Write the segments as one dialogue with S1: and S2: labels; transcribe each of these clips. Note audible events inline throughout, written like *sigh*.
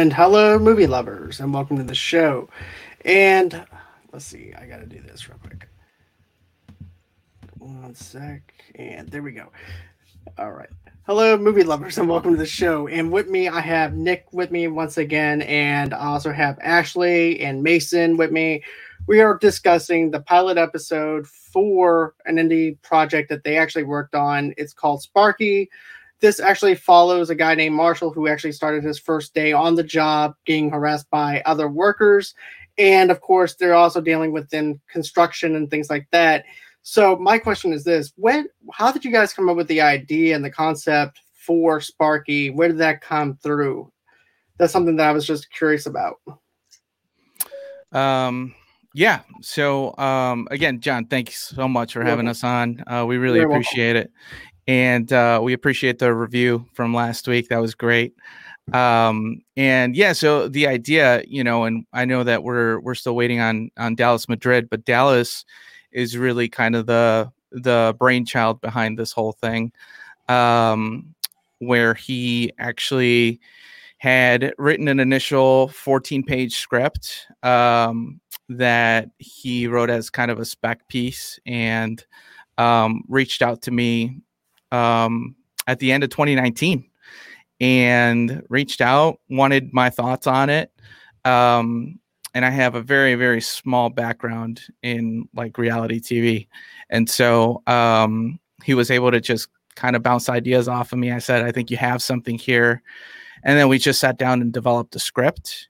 S1: And hello, movie lovers, and welcome to the show. And let's see, I got to do this real quick. One sec, and there we go. All right. Hello, movie lovers, and welcome to the show. And with me, I have Nick with me once again, and I also have Ashley and Mason with me. We are discussing the pilot episode for an indie project that they actually worked on. It's called Sparky. This actually follows a guy named Marshall who actually started his first day on the job getting harassed by other workers. And of course, they're also dealing with in construction and things like that. So my question is this: When, how did you guys come up with the idea and the concept for Sparky? Where did that come through? That's something that I was just curious about.
S2: Um, yeah. So um, again, John, thanks so much for having us on. Uh, we really appreciate it, and uh, we appreciate the review from last week. That was great. Um, and yeah, so the idea, you know, and I know that we're we're still waiting on on Dallas Madrid, but Dallas is really kind of the the brainchild behind this whole thing, um, where he actually had written an initial 14 page script um, that he wrote as kind of a spec piece and um, reached out to me um, at the end of 2019 and reached out, wanted my thoughts on it. Um, and I have a very very small background in like reality TV, and so um, he was able to just kind of bounce ideas off of me. I said, I think you have something here, and then we just sat down and developed a script.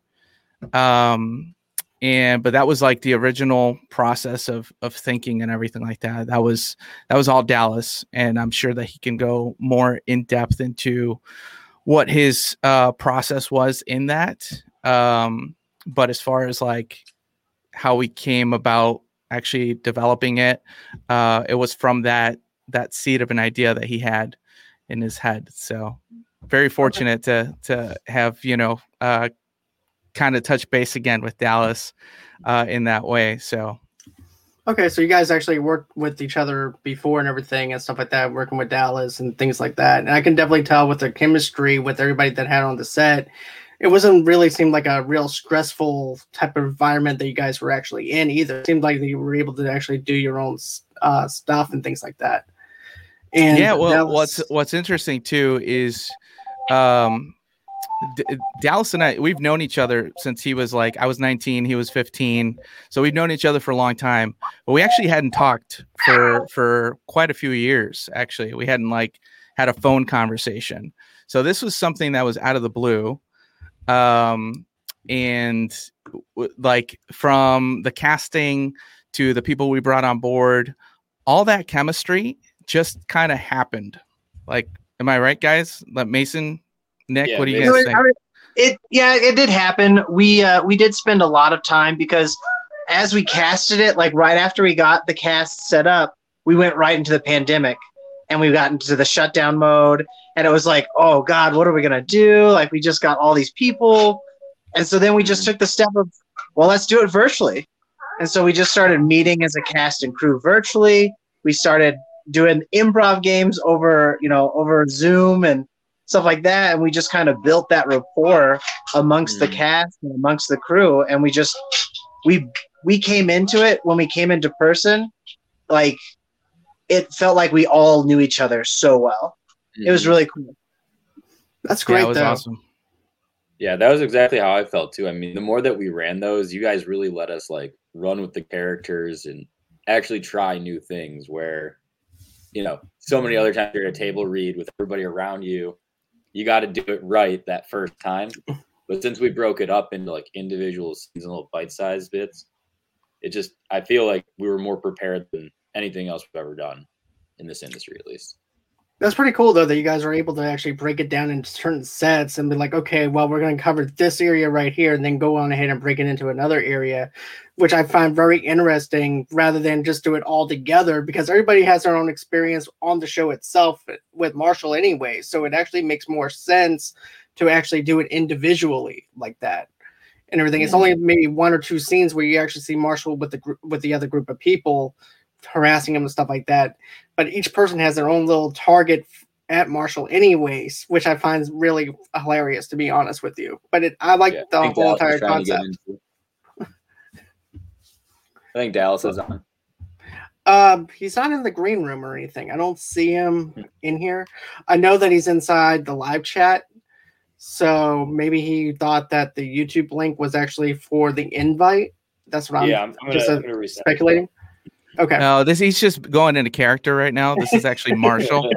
S2: Um, and but that was like the original process of of thinking and everything like that. That was that was all Dallas, and I'm sure that he can go more in depth into what his uh, process was in that. Um, but as far as like how we came about actually developing it, uh, it was from that that seed of an idea that he had in his head. So very fortunate to to have you know uh, kind of touch base again with Dallas uh, in that way. So.
S1: Okay, so you guys actually worked with each other before and everything and stuff like that, working with Dallas and things like that. And I can definitely tell with the chemistry with everybody that had on the set it wasn't really seemed like a real stressful type of environment that you guys were actually in either. It seemed like you were able to actually do your own uh, stuff and things like that.
S2: And yeah, well, was... what's what's interesting too is um, D- Dallas and I we've known each other since he was like I was 19, he was 15. So we've known each other for a long time. But we actually hadn't talked for for quite a few years actually. We hadn't like had a phone conversation. So this was something that was out of the blue um, and w- like from the casting to the people we brought on board, all that chemistry just kind of happened. Like, am I right, guys? Like Mason, Nick, yeah, what do you guys think?
S3: It yeah, it did happen. We uh, we did spend a lot of time because as we casted it, like right after we got the cast set up, we went right into the pandemic and we got into the shutdown mode. And it was like oh god what are we going to do? Like we just got all these people. And so then we just took the step of well let's do it virtually. And so we just started meeting as a cast and crew virtually. We started doing improv games over you know over zoom and stuff like that and we just kind of built that rapport amongst mm. the cast and amongst the crew and we just we we came into it when we came into person like it felt like we all knew each other so well. Mm-hmm. It was really cool.
S1: That's great. Yeah, was though.
S4: awesome. Yeah, that was exactly how I felt too. I mean, the more that we ran those, you guys really let us like run with the characters and actually try new things where, you know, so many other times you're at a table read with everybody around you. You got to do it right that first time. But since we broke it up into like individual seasonal bite sized bits, it just, I feel like we were more prepared than anything else we've ever done in this industry, at least.
S1: That's pretty cool though that you guys are able to actually break it down into certain sets and be like, okay, well, we're going to cover this area right here, and then go on ahead and break it into another area, which I find very interesting rather than just do it all together because everybody has their own experience on the show itself with Marshall anyway. So it actually makes more sense to actually do it individually like that and everything. It's only maybe one or two scenes where you actually see Marshall with the group with the other group of people harassing him and stuff like that. But each person has their own little target at Marshall anyways, which I find really hilarious to be honest with you. But it, I like yeah, the I whole entire concept.
S4: I think Dallas is on.
S1: Um, he's not in the green room or anything. I don't see him hmm. in here. I know that he's inside the live chat. So maybe he thought that the YouTube link was actually for the invite. That's what I'm, yeah, I'm, I'm just gonna, uh, speculating. Okay.
S2: No, this he's just going into character right now. This is actually Marshall.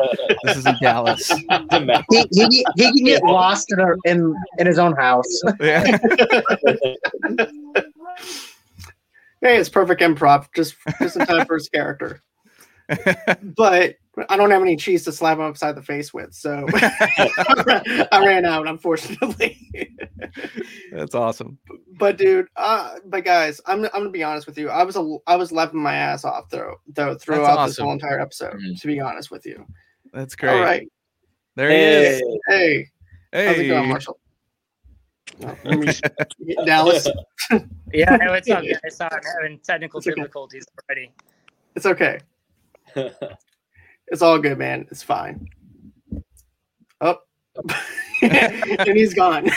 S2: this is in Dallas.
S3: He, he, he can get lost in, a, in in his own house. *laughs* Yeah.
S1: hey, it's perfect improv. Just just in time for his character. *laughs* but I don't have any cheese to slap him upside the face with, so *laughs* I ran out, unfortunately.
S2: That's awesome.
S1: But dude, uh, but guys, I'm I'm gonna be honest with you. I was a I was laughing my ass off though, though throughout awesome. this whole entire episode. Mm-hmm. To be honest with you,
S2: that's great. All right,
S1: there he is. Hey, hey, how's it going, Marshall? *laughs* Dallas.
S5: yeah, *laughs* no, it's okay. I saw I'm having technical it's difficulties okay. already.
S1: It's okay. It's all good, man. It's fine. Oh, *laughs* and he's gone.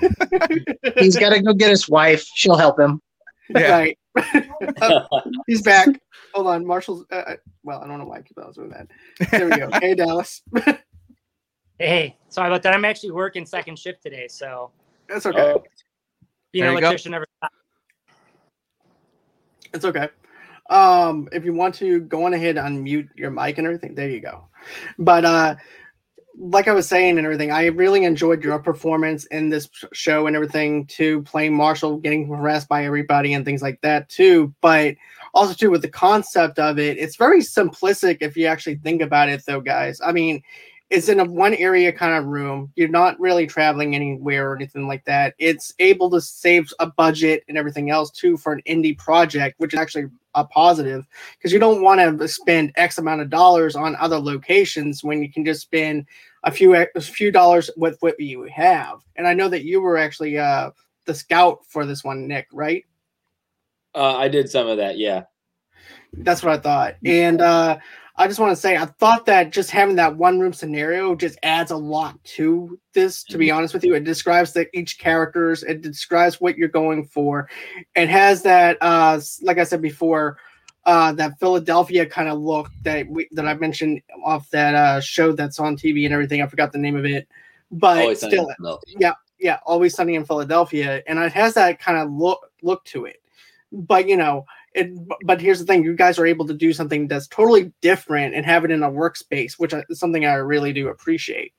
S1: *laughs*
S3: he's got to go get his wife. She'll help him.
S1: Yeah. Right. *laughs* oh, he's back. Hold on, Marshall's. Uh, uh, well, I don't know why I keep on doing that. There we go. hey, Dallas.
S5: hey, sorry about that. I'm actually working second shift today, so
S1: that's okay. Uh,
S5: being an electrician never.
S1: It's okay. Um, if you want to go on ahead and unmute your mic and everything, there you go. But uh, like I was saying and everything, I really enjoyed your performance in this show and everything too, playing Marshall, getting harassed by everybody and things like that too. But also too with the concept of it, it's very simplistic if you actually think about it though, guys. I mean, it's in a one area kind of room. You're not really traveling anywhere or anything like that. It's able to save a budget and everything else too for an indie project, which is actually a positive because you don't want to spend X amount of dollars on other locations when you can just spend a few a few dollars with what you have. And I know that you were actually uh, the scout for this one, Nick, right?
S4: Uh, I did some of that, yeah.
S1: That's what I thought. And uh, I just want to say, I thought that just having that one room scenario just adds a lot to this. To be mm-hmm. honest with you, it describes that each characters, it describes what you're going for, it has that, uh, like I said before, uh, that Philadelphia kind of look that we that I mentioned off that uh, show that's on TV and everything. I forgot the name of it, but still, yeah, yeah, Always Sunny in Philadelphia, and it has that kind of look look to it. But you know, it, but here's the thing: you guys are able to do something that's totally different and have it in a workspace, which is something I really do appreciate.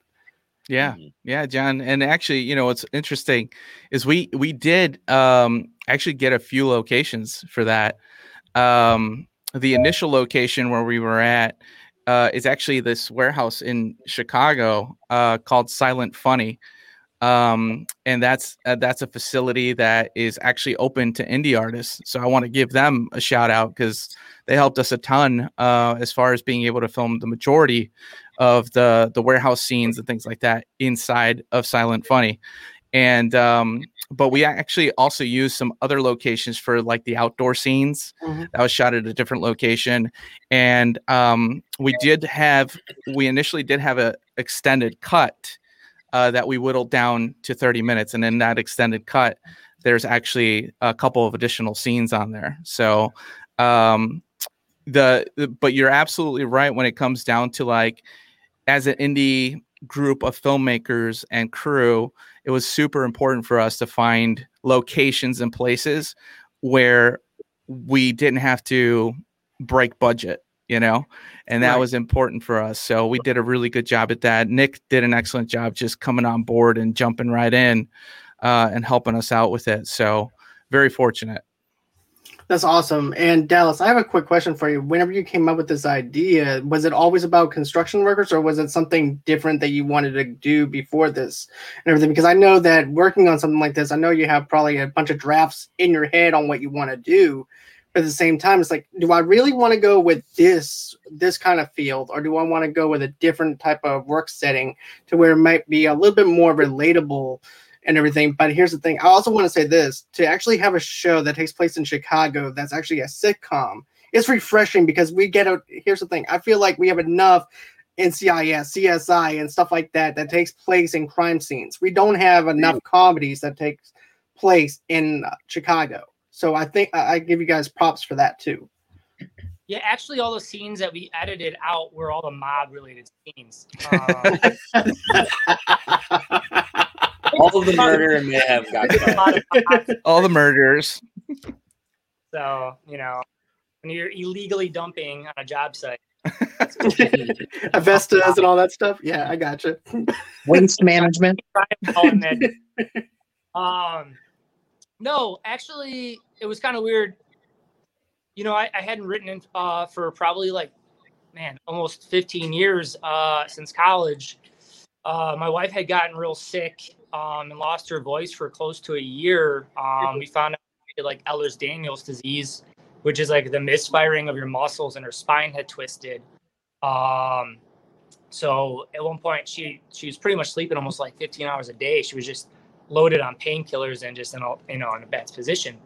S2: Yeah, mm-hmm. yeah, John. And actually, you know, what's interesting is we we did um, actually get a few locations for that. Um, the initial location where we were at uh, is actually this warehouse in Chicago uh, called Silent Funny um, and that's uh, that's a facility that is actually open to indie artists. So I want to give them a shout out because they helped us a ton uh, as far as being able to film the majority of the the warehouse scenes and things like that inside of Silent Funny. And um, but we actually also used some other locations for like the outdoor scenes mm-hmm. that was shot at a different location and um, we did have we initially did have a extended cut uh, that we whittled down to 30 minutes. And in that extended cut, there's actually a couple of additional scenes on there. So, um, the, the but you're absolutely right when it comes down to like as an indie group of filmmakers and crew, it was super important for us to find locations and places where we didn't have to break budget you know, and that right. was important for us. So we did a really good job at that. Nick did an excellent job just coming on board and jumping right in uh, and helping us out with it. So very fortunate.
S1: That's awesome. And Dallas, I have a quick question for you. Whenever you came up with this idea, was it always about construction workers or was it something different that you wanted to do before this and everything? Because I know that working on something like this, I know you have probably a bunch of drafts in your head on what you want to do at the same time it's like do i really want to go with this this kind of field or do i want to go with a different type of work setting to where it might be a little bit more relatable and everything but here's the thing i also want to say this to actually have a show that takes place in chicago that's actually a sitcom it's refreshing because we get a here's the thing i feel like we have enough NCIS, CSI, and stuff like that that takes place in crime scenes. We don't have enough comedies that takes place in uh, Chicago. So I think I, I give you guys props for that too.
S5: Yeah, actually, all the scenes that we edited out were all the mob related scenes. Um, *laughs*
S4: All of the murder and mayhem got cut.
S5: lot of mobs.
S2: All the murders.
S5: So, you know, when you're illegally dumping on a job site, *laughs*
S1: asbestos and all that stuff. Yeah, I gotcha.
S3: Waste management. *laughs*
S5: Um, no, actually, it was kind of weird. You know, I, I hadn't written in, uh, for probably like, man, almost 15 years uh, since college. Uh, my wife had gotten real sick um, and lost her voice for close to a year. Um, we found out like Ehlers-Danlos disease, which is like the misfiring of your muscles, and her spine had twisted. Um, so at one point, she she was pretty much sleeping almost like 15 hours a day. She was just loaded on painkillers and just in a you know in a bad position.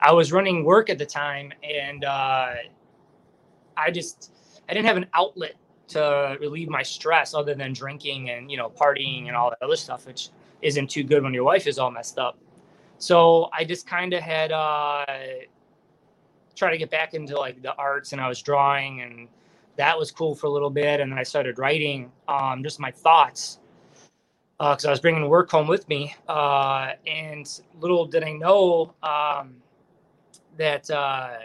S5: I was running work at the time, and uh, I just I didn't have an outlet to relieve my stress other than drinking and you know partying and all that other stuff, which isn't too good when your wife is all messed up. So I just kind of had uh, try to get back into like the arts, and I was drawing, and that was cool for a little bit. And then I started writing um, just my thoughts because I was bringing work home with me. Uh, and little did I know um, that uh,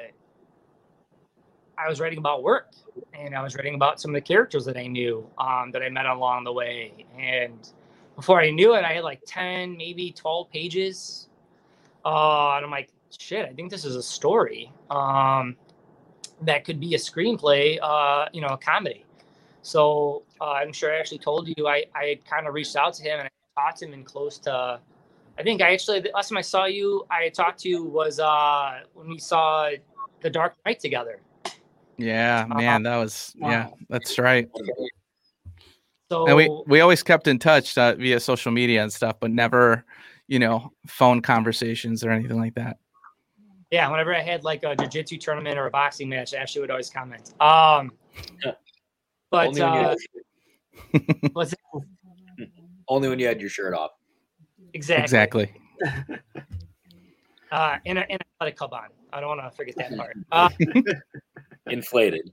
S5: I was writing about work and I was writing about some of the characters that I knew um, that I met along the way. And before I knew it, I had like 10, maybe 12 pages. Uh, and I'm like, shit, I think this is a story um, that could be a screenplay, uh, you know, a comedy. So uh, I'm sure I actually told you I, I had kind of reached out to him and I talked to him in close to, I think I actually, the last time I saw you, I talked to you was uh, when we saw The Dark Knight together.
S2: Yeah, man, that was yeah, that's right.
S5: So
S2: And we we always kept in touch uh, via social media and stuff, but never, you know, phone conversations or anything like that.
S5: yeah, whenever I had like a jiu-jitsu tournament or a boxing match, Ashley would always comment. Um, but
S4: Only when, you
S5: uh,
S4: had,
S5: was
S4: only when you had your shirt off.
S5: exactly
S2: Exactly. *laughs*
S5: uh, and a, and a athletic club on. I don't want to forget that part. *laughs* Uh,
S4: Inflated.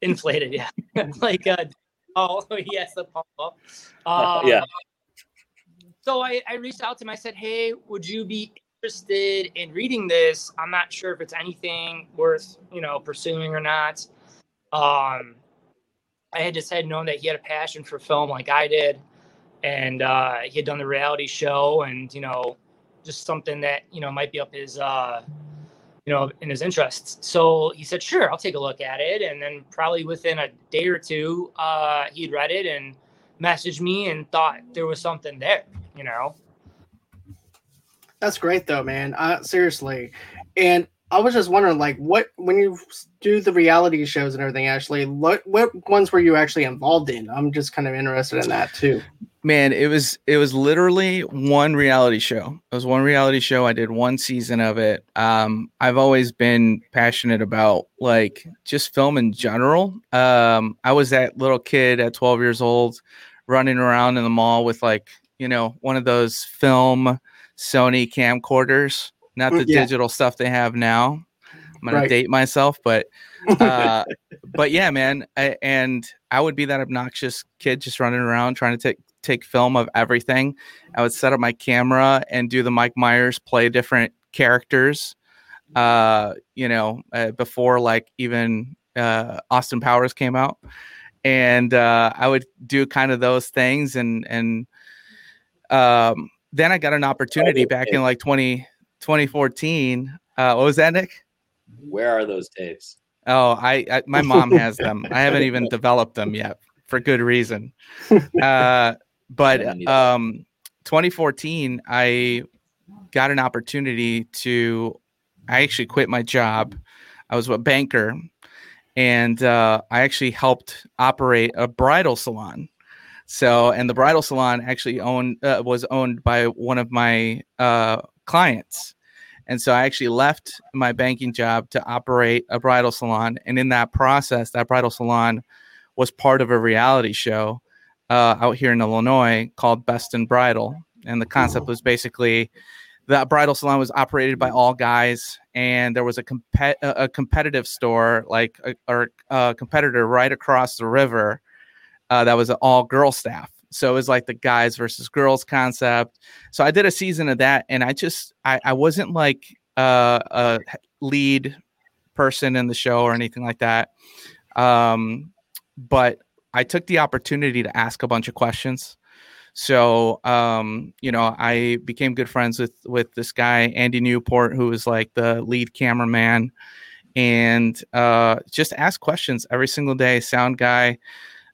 S5: inflated, yeah, *laughs* like uh, oh yes, the pump up.
S4: Uh,
S5: Um,
S4: yeah.
S5: So I, I reached out to him. I said, "Hey, would you be interested in reading this? I'm not sure if it's anything worth you know pursuing or not." Um, I had just had known that he had a passion for film like I did, and uh, he had done the reality show, and you know, just something that you know might be up his uh, you know in his interests. So he said, "Sure, I'll take a look at it." And then probably within a day or two, uh, he'd read it and messaged me and thought there was something there. You know.
S1: That's great though, man. Uh, seriously. And I was just wondering, like, what when you do the reality shows and everything, Ashley, what what ones were you actually involved in? I'm just kind of interested in that too.
S2: Man, it was it was literally one reality show. It was one reality show. I did one season of it. Um, I've always been passionate about like just film in general. Um, I was that little kid at 12 years old, running around in the mall with like you know one of those film Sony camcorders, not the
S1: Yeah.
S2: digital stuff they have now. I'm gonna
S1: Right.
S2: date myself, but *laughs* uh, but yeah, man, I, and I would be that obnoxious kid just running around trying to take take film of everything. I would set up my camera and do the Mike Myers play different characters. Uh, you know, uh, before like even uh, Austin Powers came out, and uh, I would do kind of those things, and and um, then I got an opportunity back in like 20, 2014. Uh, what was that, Nick?
S4: Where are those tapes?
S2: Oh, I, I my mom has them. I haven't even *laughs* developed them yet for good reason. *laughs* Uh, but um, 2014, I got an opportunity to. I actually quit my job. I was a banker, and uh, I actually helped operate a bridal salon. So, and the bridal salon actually owned uh, was owned by one of my uh, clients. And so I actually left my banking job to operate a bridal salon. And in that process, that bridal salon was part of a reality show uh, out here in Illinois called Best in Bridal, and the concept was basically that bridal salon was operated by all guys, and there was a compet a competitive store like a, or a competitor right across the river uh, that was an all girl staff. So it was like the guys versus girls concept. So I did a season of that, and I just I, I wasn't like uh, a lead person in the show or anything like that. Um, but I took the opportunity to ask a bunch of questions. So, um, you know, I became good friends with with this guy Andy Newport, who was like the lead cameraman, and uh, just ask questions every single day. Sound guy,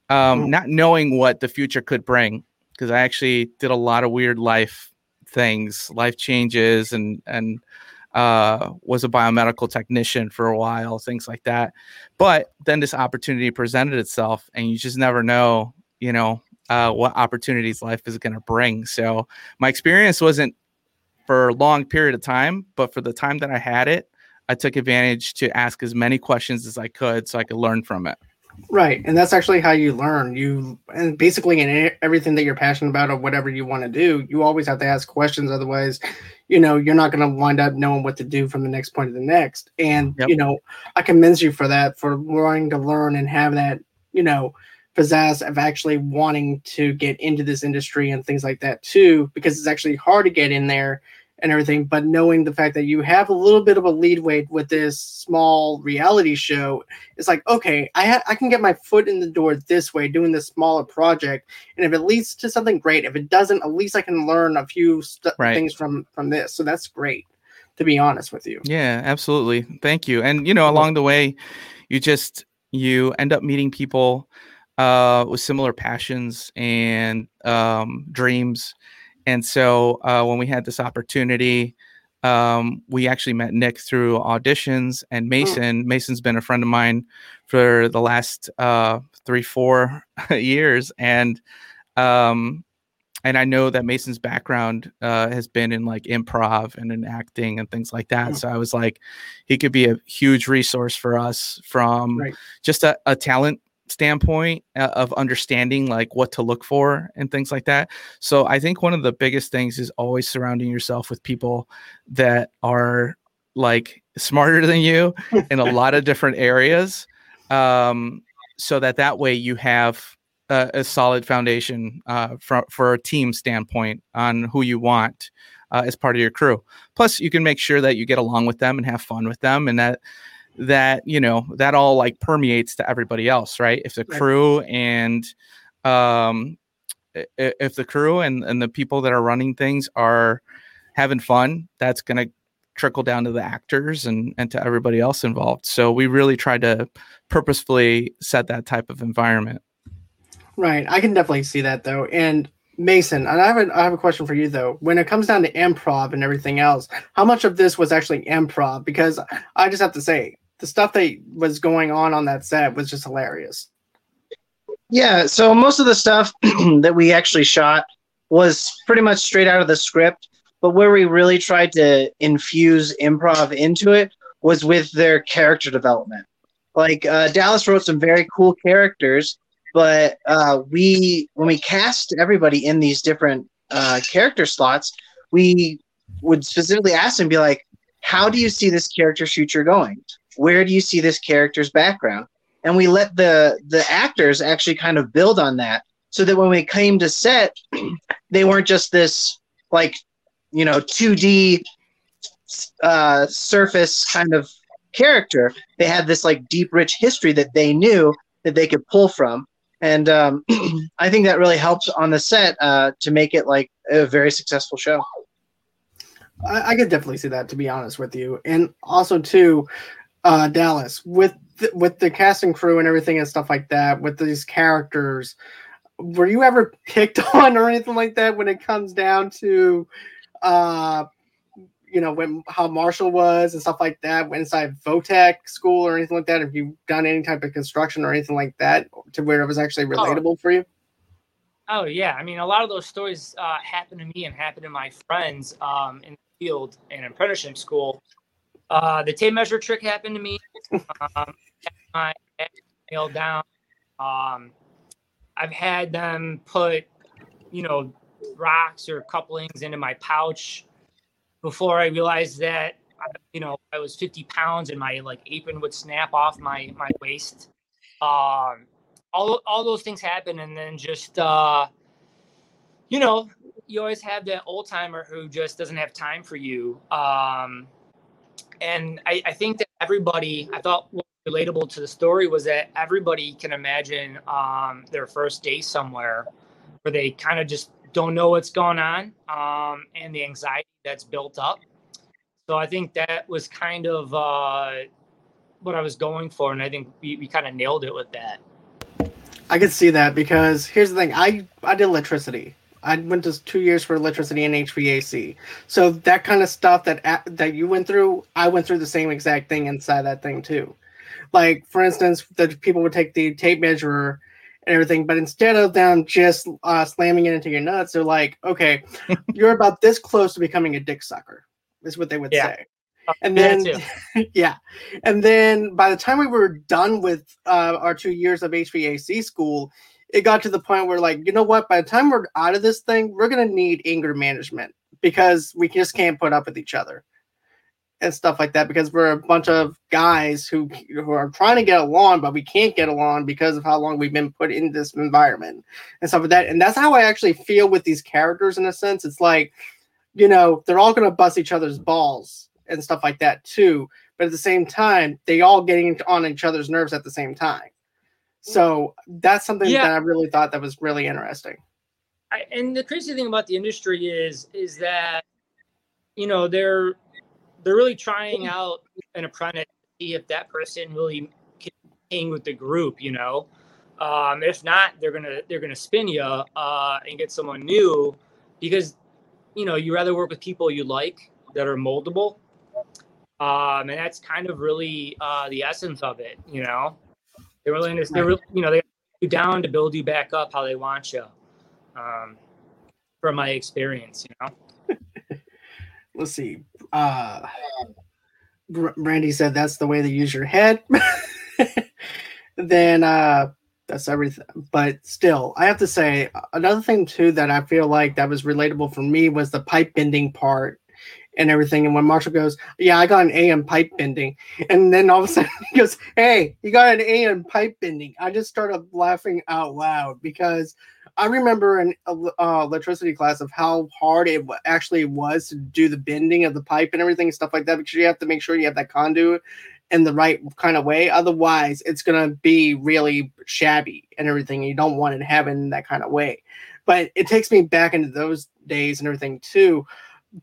S2: um, not knowing what the future could bring, because I actually did a lot of weird life things, life changes, and and uh, was a biomedical technician for a while, things like that. But then this opportunity presented itself, and you just never know, you know, uh, what opportunities life is going to bring. So my experience wasn't for a long period of time, but for the time that I had it, I took advantage to ask as many questions as I could so I could learn from it.
S1: Right, and that's actually how you learn. You and basically in everything that you're passionate about or whatever you want to do, you always have to ask questions. Otherwise, you know, you're not going to wind up knowing what to do from the next point to the next. And yep. you know, I commend you for that, for wanting to learn and have that, you know, pizzazz of actually wanting to get into this industry and things like that too, because it's actually hard to get in there and everything. But knowing the fact that you have a little bit of a lead weight with this small reality show, it's like, okay, I ha- I can get my foot in the door this way, doing this smaller project, and if it leads to something great, if it doesn't, at least I can learn a few st- right. things from from this. So that's great, to be honest with you.
S2: Yeah, absolutely. Thank you. And you know, along the way, you just you end up meeting people uh, with similar passions and um, dreams. And so uh, when we had this opportunity, um, we actually met Nick through auditions, and hmm. Mason. Mason's been a friend of mine for the last uh, three, four *laughs* years, and um, and I know that Mason's background uh, has been in like improv and in acting and things like that. Mm. So I was like, he could be a huge resource for us from right. just a, a talent standpoint uh, of understanding like what to look for and things like that. So I think one of the biggest things is always surrounding yourself with people that are like smarter than you *laughs* in a lot of different areas um, so that that way you have a, a solid foundation uh, for, for a team standpoint on who you want uh, as part of your crew. Plus, you can make sure that you get along with them and have fun with them, and that that you know that all like permeates to everybody else right? If the crew and um if the crew and, and the people that are running things are having fun that's going to trickle down to the actors and and to everybody else involved. So we really try to purposefully set that type of environment.
S1: Right. I can definitely see that though. And Mason, and I have, a, I have a question for you though. When it comes down to improv and everything else, how much of this was actually improv? Because I just have to say, the stuff that was going on on that set was just hilarious.
S3: Yeah, so most of the stuff *clears throat* that we actually shot was pretty much straight out of the script, but where we really tried to infuse improv into it was with their character development. Like uh, Dallas wrote some very cool characters, but uh, we when we cast everybody in these different uh, character slots, we would specifically ask them, be like, "How do you see this character's future going? Where do you see this character's background? And we let the the actors actually kind of build on that so that when we came to set, *clears throat* they weren't just this like, you know, 2D uh, surface kind of character. They had this like deep, rich history that they knew that they could pull from. And um, *clears throat* I think that really helps on the set uh, to make it like a very successful show.
S1: I, I could definitely see that, to be honest with you. And also, too, uh, Dallas with the, with the casting crew and everything and stuff like that with these characters. Were you ever picked *laughs* on or anything like that when it comes down to, uh, you know, when how Marshall was and stuff like that inside Votech school or anything like that? Have you done any type of construction or anything like that to where it was actually oh. relatable oh. for you?
S5: Oh yeah, I mean, a lot of those stories uh, happened to me and happened to my friends um, in the field and apprenticeship school. Uh, the tape measure trick happened to me. um, *laughs* my nailed down. Um, I've had them put, you know, rocks or couplings into my pouch before I realized that, you know, I was 50 pounds and my like apron would snap off my my waist. Um, all all those things happen, and then just uh, you know, you always have that old timer who just doesn't have time for you. Um, and I, I think that everybody, I thought was relatable to the story was that everybody can imagine um, their first day somewhere where they kind of just don't know what's going on um, and the anxiety that's built up. So I think that was kind of uh, what I was going for. And I think we, we kind of nailed it with that.
S1: I could see that because here's the thing I, I did electricity I went to two years for electricity and HVAC. So that kind of stuff that that you went through, I went through the same exact thing inside that thing too. Like for instance, the people would take the tape measure and everything, but instead of them just uh, slamming it into your nuts, they're like, "Okay, *laughs* you're about this close to becoming a dick sucker," is what they would yeah. say. Uh, and then, *laughs* yeah, and then by the time we were done with uh, our two years of HVAC school, it got to the point where like you know what? By the time we're out of this thing we're going to need anger management because we just can't put up with each other and stuff like that because we're a bunch of guys who who are trying to get along but we can't get along because of how long we've been put in this environment and stuff like that. And that's how i actually feel with these characters in a sense. It's like you know they're all going to bust each other's balls and stuff like that too but at the same time they all getting on each other's nerves at the same time so that's something yeah. that I really thought that was really interesting.
S5: I, and the crazy thing about the industry is is that you know they're they're really trying out an apprentice to see if that person really can hang with the group. You know, um, if not, they're gonna they're gonna spin you uh, and get someone new because you know you rather work with people you like that are moldable. Um, and that's kind of really uh, the essence of it, you know. They're to, they're, you know, they you down to build you back up how they want you. Um, from my experience, you know. *laughs*
S1: Let's see. Uh, Brandy said that's the way they use your head. *laughs* then uh, that's everything. But still, I have to say another thing too that I feel like that was relatable for me was the pipe bending part and everything. And when Marshall goes, Yeah, I got an A in pipe bending. And then all of a sudden *laughs* he goes, Hey, you got an A in pipe bending. I just started laughing out loud because I remember in uh, electricity class of how hard it actually was to do the bending of the pipe and everything and stuff like that because you have to make sure you have that conduit in the right kind of way. Otherwise, it's going to be really shabby and everything. You don't want it in that kind of way. But it takes me back into those days and everything too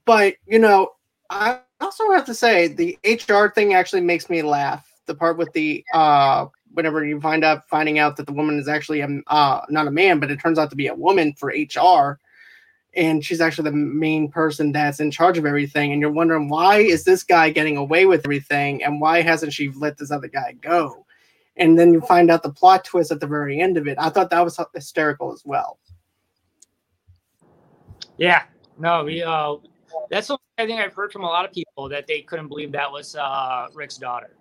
S1: but you know, I also have to say the HR thing actually makes me laugh. The part with the uh, whenever you find out finding out that the woman is actually a uh, not a man, but it turns out to be a woman for HR, and she's actually the main person that's in charge of everything. And you're wondering why is this guy getting away with everything, and why hasn't she let this other guy go? And then you find out the plot twist at the very end of it. I thought that was hysterical as well.
S5: Yeah, no, we uh that's the I think I've heard from a lot of people that they couldn't believe that was uh, Rick's daughter.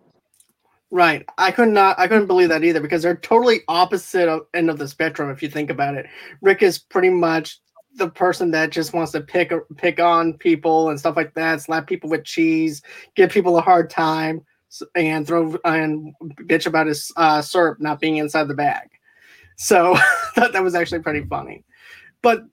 S1: Right. I could not I couldn't believe that either because they're totally opposite of, end of the spectrum if you think about it. Rick is pretty much the person that just wants to pick pick on people and stuff like that, slap people with cheese, give people a hard time, and throw and bitch about his uh, syrup not being inside the bag. So *laughs* that that was actually pretty funny. But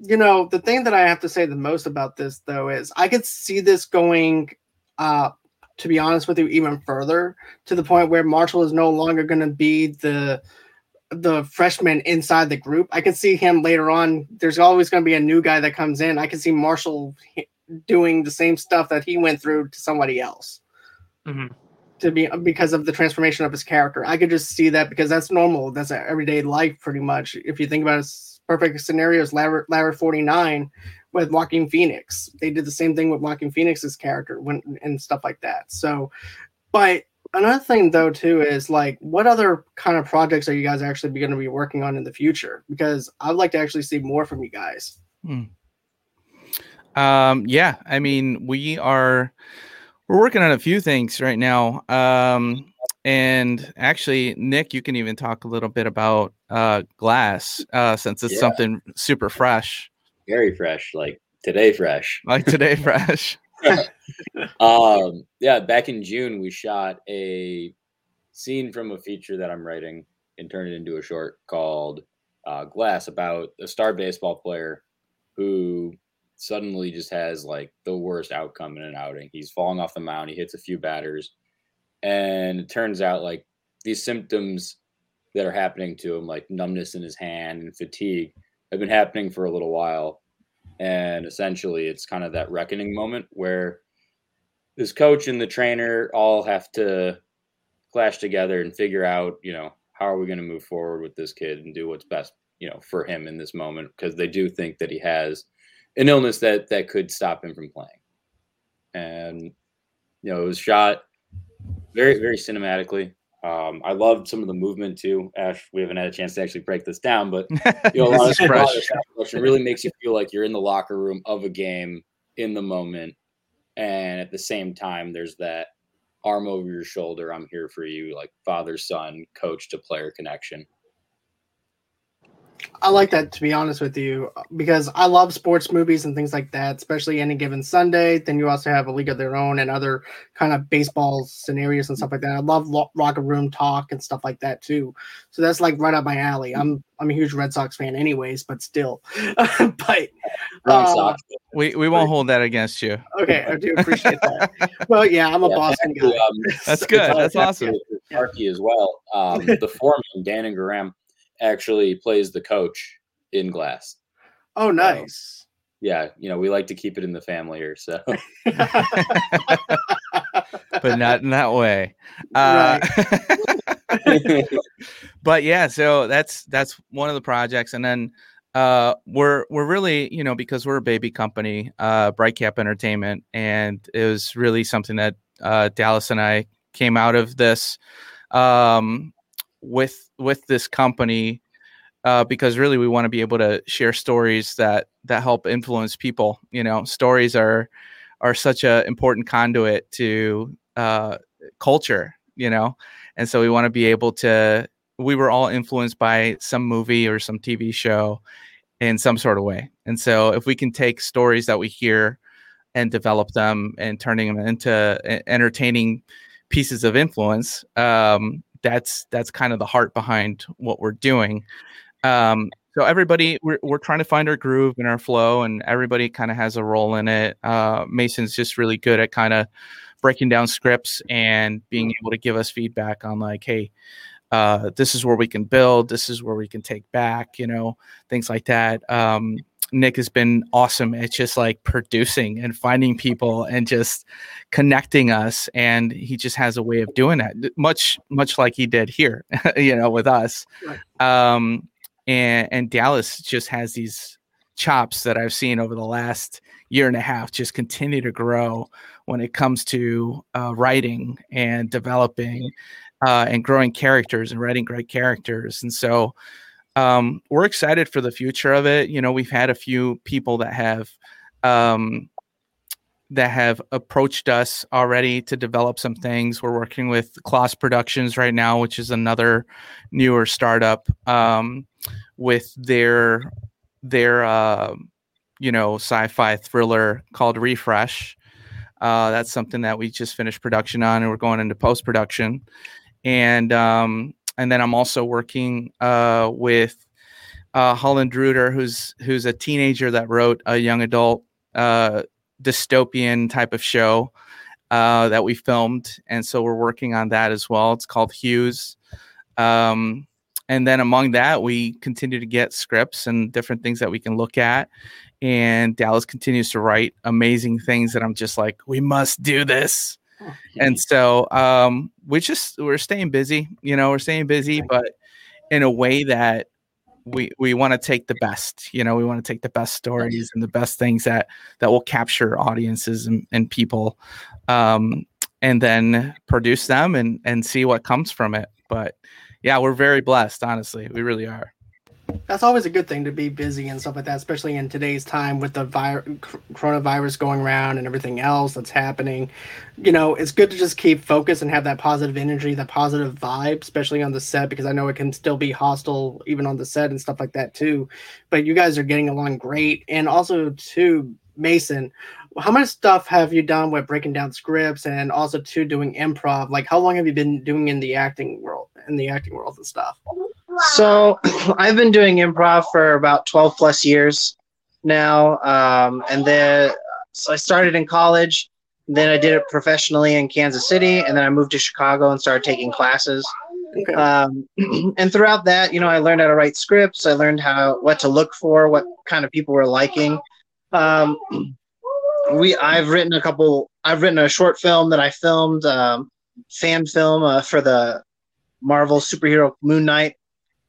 S1: you know, the thing that I have to say the most about this though is I could see this going uh to be honest with you even further to the point where Marshall is no longer going to be the the freshman inside the group. I can see him later on. There's always going to be a new guy that comes in. I can see Marshall doing the same stuff that he went through to somebody else. Mm-hmm. To be because of the transformation of his character, I could just see that because that's normal. That's everyday life, pretty much. If you think about it, perfect scenario is Ladder 49 with Joaquin Phoenix. They did the same thing with Joaquin Phoenix's character when and stuff like that. So, but another thing though too is like, what other kind of projects are you guys actually going to be working on in the future? Because I'd like to actually see more from you guys. Hmm.
S2: Um, yeah, I mean, we are we're working on a few things right now. Um, and actually, Nick, you can even talk a little bit about uh, Glass uh, since it's yeah. something super fresh.
S4: Very fresh, like today fresh. *laughs*
S2: Like today *laughs* fresh.
S4: um, yeah, back in June, we shot a scene from a feature that I'm writing and turned it into a short called uh, Glass about a star baseball player who suddenly just has like the worst outcome in an outing. He's falling off the mound, he hits a few batters, and it turns out like these symptoms that are happening to him, like numbness in his hand and fatigue, have been happening for a little while. And essentially, it's kind of that reckoning moment where this coach and the trainer all have to clash together and figure out, you know, how are we going to move forward with this kid and do what's best, you know, for him in this moment because they do think that he has an illness that that could stop him from playing. And you know, it was shot very very cinematically. Um, I loved some of the movement too. Ash, we haven't had a chance to actually break this down, but *laughs* you know, a lot of, it really makes you feel like you're in the locker room of a game in the moment, and at the same time, there's that arm over your shoulder, I'm here for you, like father son, coach to player connection.
S1: I like that to be honest with you because I love sports movies and things like that, especially any given Sunday. Then you also have a league of their own and other kind of baseball scenarios and stuff like that. I love lo- locker room talk and stuff like that too. So that's like right up my alley. I'm I'm a huge Red Sox fan, anyways, but still. *laughs* but
S2: uh, we we won't hold that against you.
S1: Okay, I do appreciate that. well, yeah, I'm a yeah, Boston guy. Um,
S2: that's good. That's awesome.
S4: Marky as well. Um, the foreman, Dan and Graham actually plays the coach in Glass.
S1: Oh, nice.
S4: yeah, you know, we like to keep it in the family here, so. *laughs*
S2: but not in that way. Uh, *laughs* but yeah, so that's that's one of the projects, and then uh, we're we're really you know because we're a baby company, uh, Brightcap Entertainment, and it was really something that uh, Dallas and I came out of this um, with with this company uh, because really we want to be able to share stories that that help influence people. You know, stories are are such an important conduit to uh, culture. You know, and so we want to be able to. We were all influenced by some movie or some TV show in some sort of way, and so if we can take stories that we hear and develop them and turning them into entertaining pieces of influence um, that's that's kind of the heart behind what we're doing. Um, so everybody, we're we're trying to find our groove and our flow, and everybody kind of has a role in it. Uh, Mason's just really good at kind of breaking down scripts and being able to give us feedback on like, hey, uh, this is where we can build, this is where we can take back, you know, things like that. Um, Nick has been awesome at just like producing and finding people and just connecting us. And he just has a way of doing that, much much like he did here, *laughs* you know, with us. Um, and and Dallas just has these chops that I've seen over the last year and a half just continue to grow when it comes to uh, writing and developing uh, and growing characters and writing great characters. And so um, we're excited for the future of it. You know, we've had a few people that have um, that have approached us already to develop some things. We're working with Kloss Productions right now, which is another newer startup um, with their their uh, you know sci-fi thriller called Refresh. Uh, that's something that we just finished production on, and we're going into post production. And um, and then I'm also working uh, with uh, Holland Ruder, who's who's a teenager that wrote a young adult uh, dystopian type of show uh, that we filmed, and so we're working on that as well. It's called Hughes. Um, and then among that, we continue to get scripts and different things that we can look at. And Dallas continues to write amazing things that I'm just like, we must do this. Oh, and so um, we just we're staying busy, you know, we're staying busy, but in a way that we we want to take the best you know we want to take the best stories and the best things that that will capture audiences and, and people um and then produce them and and see what comes from it. But yeah we're very blessed honestly. We really are
S1: that's always a good thing to be busy and stuff like that, especially in today's time with the vi- coronavirus going around and everything else that's happening. You know, it's good to just keep focused and have that positive energy, that positive vibe, especially on the set, because I know it can still be hostile even on the set and stuff like that too. But you guys are getting along great, and also too, Mason. How much stuff have you done with breaking down scripts and also to doing improv? Like, how long have you been doing in the acting world, in the acting world and stuff?
S3: So *clears throat* I've been doing improv for about 12 plus years now. Um, and then so I started in college, then I did it professionally in Kansas City, and then I moved to Chicago and started taking classes. Okay. Um, *clears throat* and throughout that, you know, I learned how to write scripts. I learned how what to look for, what kind of people were liking. Um, *clears throat* we I've written a couple. I've written a short film that I filmed, um, fan film uh, for the Marvel superhero Moon Knight.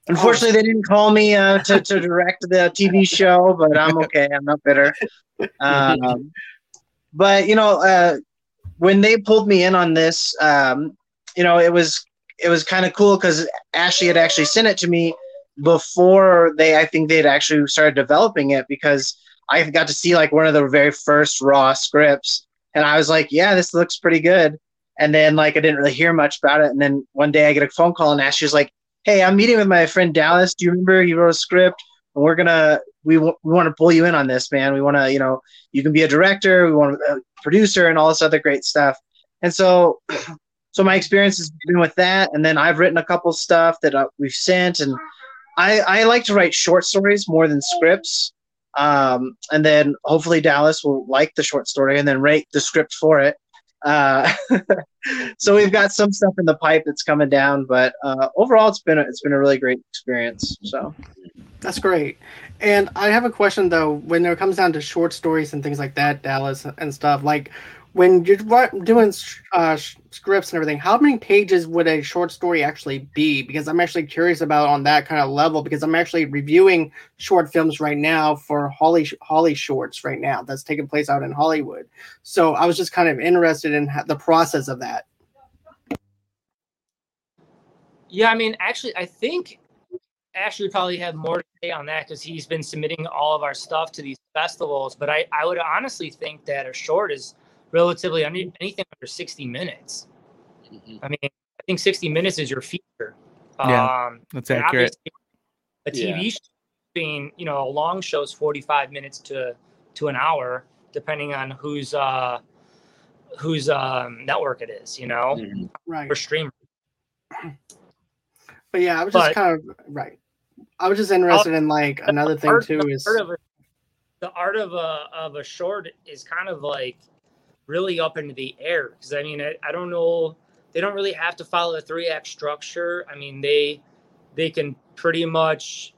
S3: Unfortunately, they didn't call me uh, to, to direct the TV show, but I'm okay. I'm not bitter. Um, but you know, uh, when they pulled me in on this, um, you know, it was it was kind of cool because Ashley had actually sent it to me before they. I think they'd actually started developing it because I got to see like one of the very first raw scripts, and I was like, "Yeah, this looks pretty good." And then like I didn't really hear much about it, and then one day I get a phone call and Ashley's like, hey, I'm meeting with my friend Dallas. Do you remember he wrote a script? And we're gonna we, w- we want to pull you in on this, man. We want to, you know, you can be a director. We want a producer and all this other great stuff. And so, *clears throat* so my experience has been with that. And then I've written a couple stuff that uh, we've sent, and I I like to write short stories more than scripts. Um, and then hopefully Dallas will like the short story and then write the script for it. Uh, *laughs* so we've got some stuff in the pipe that's coming down, but uh, overall, it's been a, it's been a really great experience. So
S1: that's great. And I have a question though. When it comes down to short stories and things like that, Dallas and stuff, like when you're doing uh, scripts and everything, how many pages would a short story actually be? Because I'm actually curious about on that kind of level. Because I'm actually reviewing short films right now for Holly Holly Shorts right now. That's taking place out in Hollywood. So I was just kind of interested in the process of that.
S5: Yeah, I mean, actually, I think Ashley probably have more to say on that because he's been submitting all of our stuff to these festivals. But I, I would honestly think that a short is relatively I mean anything under 60 minutes. Mm-hmm. I mean, I think 60 minutes is your feature.
S2: Yeah, um, that's accurate.
S5: A TV yeah. show being, you know, a long show is 45 minutes to to an hour, depending on whose uh whose um, network it is, you know,
S1: mm-hmm. right,
S5: or streamer. *clears throat*
S1: But yeah, I was just but, kind of right. I was just interested in like another thing art, too is
S5: art a, the art of a of a short is kind of like really up into the air because I mean I, I don't know they don't really have to follow a three act structure. I mean they they can pretty much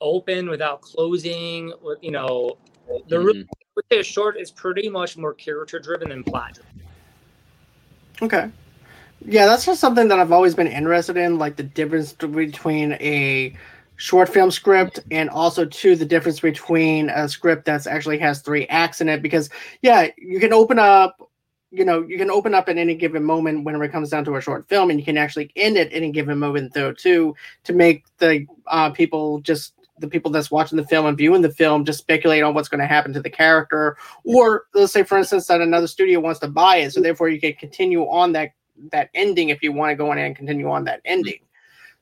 S5: open without closing. You know, the mm-hmm. would say short is pretty much more character driven than plot.
S1: Okay. Yeah, that's just something that I've always been interested in, like the difference between a short film script and also to the difference between a script that's actually has three acts in it because yeah you can open up you know you can open up at any given moment whenever it comes down to a short film and you can actually end it any given moment though too to make the uh, people just the people that's watching the film and viewing the film just speculate on what's going to happen to the character. Or let's say for instance that another studio wants to buy it so therefore you can continue on that that ending if you want to go in and continue on that ending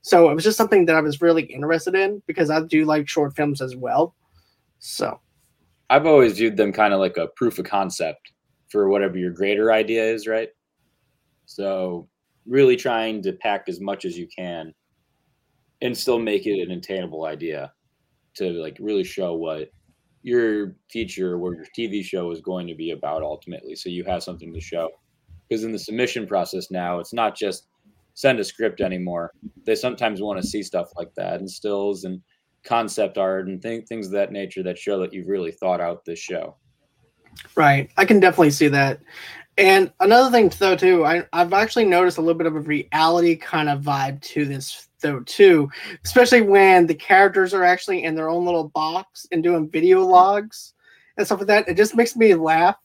S1: so it was just something that I was really interested in because I do like short films as well. So
S4: I've always viewed them kind of like a proof of concept for whatever your greater idea is, right? So really trying to pack as much as you can and still make it an attainable idea to like really show what your feature or your TV show is going to be about ultimately. So you have something to show. Because in the submission process now, it's not just send a script anymore. They sometimes want to see stuff like that and stills and concept art and th- things of that nature that show that you've really thought out this show.
S1: Right. I can definitely see that. And another thing though too, I, I've actually noticed a little bit of a reality kind of vibe to this though too, especially when the characters are actually in their own little box and doing video logs and stuff like that. It just makes me laugh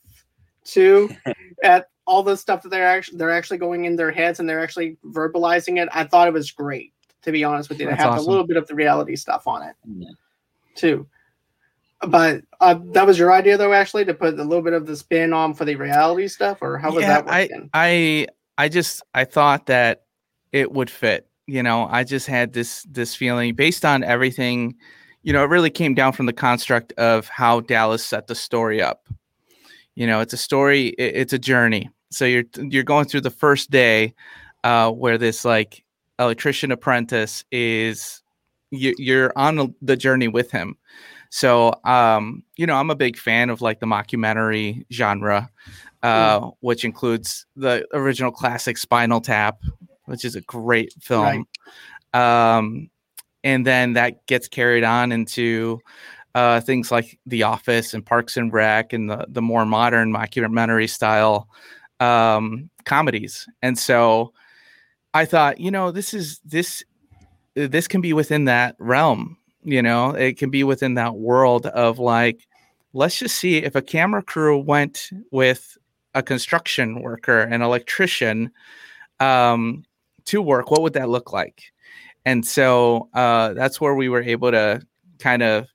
S1: too *laughs* at all the stuff that they're actually they're actually going in their heads and they're actually verbalizing it. I thought it was great To be honest with you, to have awesome. a little bit of the reality stuff on it, yeah. too. But uh, that was your idea, though, actually, to put a little bit of the spin on for the reality stuff, or how was yeah, that
S2: working? I, I, I just I thought that it would fit. You know, I just had this this feeling based on everything. You know, it really came down from the construct of how Dallas set the story up. You know, it's a story, it, it's a journey. So you're you're going through the first day uh, where this like electrician apprentice is you, you're on the journey with him so, um, you know, I'm a big fan of like the mockumentary genre, uh, mm. which includes the original classic Spinal Tap, which is a great film. Right. Um, and then that gets carried on into uh, things like The Office and Parks and Rec and the, the more modern mockumentary style um, comedies. And so I thought, you know, this is this this can be within that realm you know? It can be within that world of like let's just see if a camera crew went with a construction worker an electrician um, to work what would that look like? And so uh, that's where we were able to kind of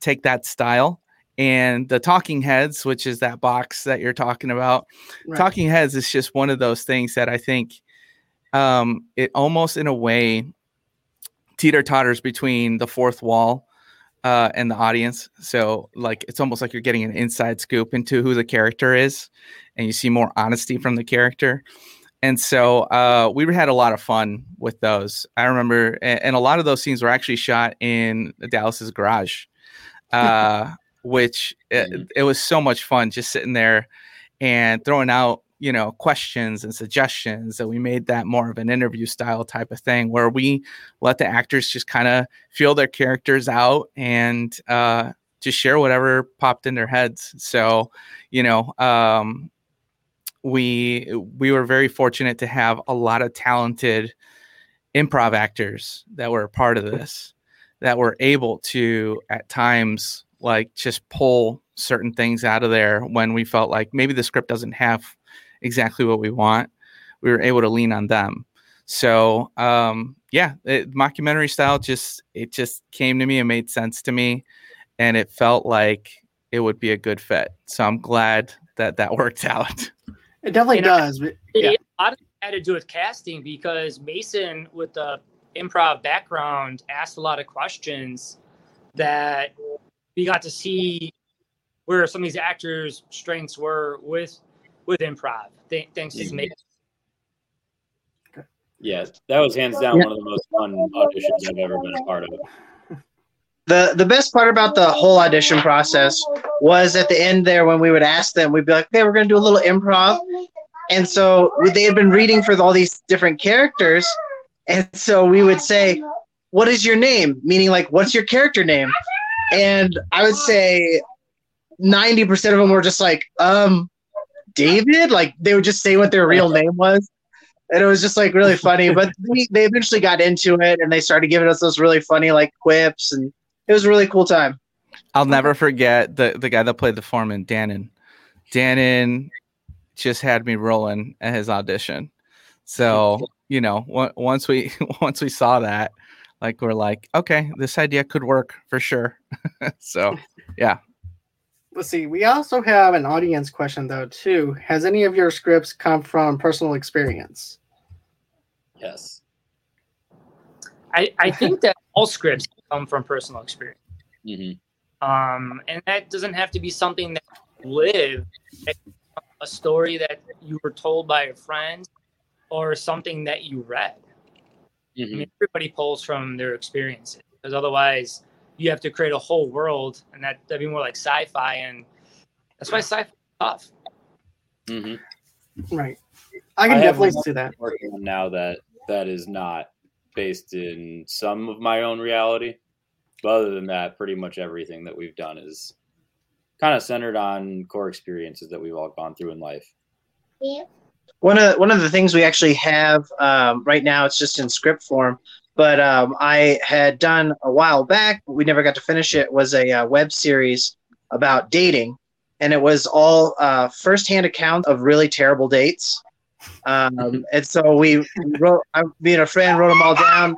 S2: take that style and the talking heads which is that box that you're talking about right. talking heads is just one of those things that i think um, it almost in a way teeter totters between the fourth wall uh, and the audience. So like it's almost like you're getting an inside scoop into who the character is, and you see more honesty from the character. And so uh, we had a lot of fun with those. I remember, and, and a lot of those scenes were actually shot in Dallas's garage, *laughs* uh, which it, mm-hmm. it was so much fun just sitting there and throwing out you know questions and suggestions and we made that more of an interview style type of thing where we let the actors just kind of feel their characters out and uh, just share whatever popped in their heads so you know um, we we were very fortunate to have a lot of talented improv actors that were a part of this that were able to at times like just pull certain things out of there when we felt like maybe the script doesn't have exactly what we want, we were able to lean on them. So um, yeah, it, mockumentary style just it just came to me and made sense to me, and it felt like it would be a good fit. So I'm glad that that *laughs* worked out.
S1: It definitely and does. But,
S5: yeah. A lot of had to do with casting because Mason, with the improv background, asked a lot of questions that we got to see where some of these actors' strengths were with with improv. Th- thanks to me.
S4: Yeah, that was hands down yeah. one of the most fun auditions I've ever been a part of.
S3: The the best part about the whole audition process was at the end there when we would ask them, we'd be like, "Okay, we're gonna do a little improv," and so they had been reading for all these different characters, and so we would say, "What is your name?" Meaning like, "What's your character name?" And I would say ninety percent of them were just like, "Um, David? Like they would just say what their real name was. And it was just like really funny. But *laughs* we, they eventually got into it and they started giving us those really funny like quips and it was a really cool time.
S2: I'll never forget the the guy that played the foreman, Dannon. Dannon just had me rolling at his audition. So, you know, once we *laughs* once we saw that, like we're like, okay, this idea could work for sure. *laughs* so, *laughs* yeah,
S1: let's see. We also have an audience question though too. Has any of your scripts come from personal experience?
S4: Yes.
S5: I I think that *laughs* all scripts come from personal experience. Mm-hmm. Um, and that doesn't have to be something that you live, a story that you were told by a friend, or something that you read. Mm-hmm. I mean, everybody pulls from their experiences because otherwise you have to create a whole world, and that that'd be more like sci-fi, and that's why sci-fi tough.
S1: Mm-hmm. Right. I can I definitely see that.
S4: Working on now that that is not based in some of my own reality. But other than that, pretty much everything that we've done is kind of centered on core experiences that we've all gone through in life.
S3: Yeah. One of one of the things we actually have um, right now, it's just in script form, but um, I had done a while back, we never got to finish it, was a uh, web series about dating. And it was all uh, firsthand account of really terrible dates. Um, *laughs* and so we wrote, I, me and a friend wrote them all down.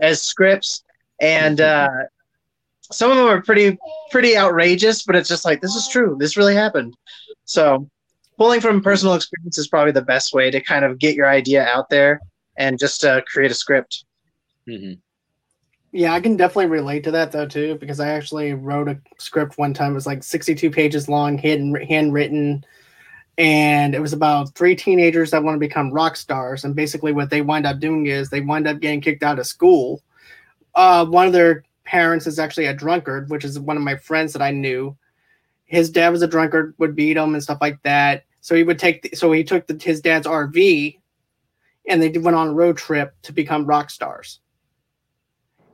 S3: as scripts, and uh, some of them are pretty pretty outrageous. But it's just like this is true. This really happened. So pulling from personal experience is probably the best way to kind of get your idea out there and just uh, create a script.
S4: Mm-hmm.
S1: Yeah, I can definitely relate to that though too, because I actually wrote a script one time. It was like 62 pages long, hidden, handwritten, and it was about three teenagers that want to become rock stars. And basically, what they wind up doing is they wind up getting kicked out of school. Uh, one of their parents is actually a drunkard, which is one of my friends that I knew. His dad was a drunkard, would beat him and stuff like that. So he would take, the, so he took the, his dad's RV, and they went on a road trip to become rock stars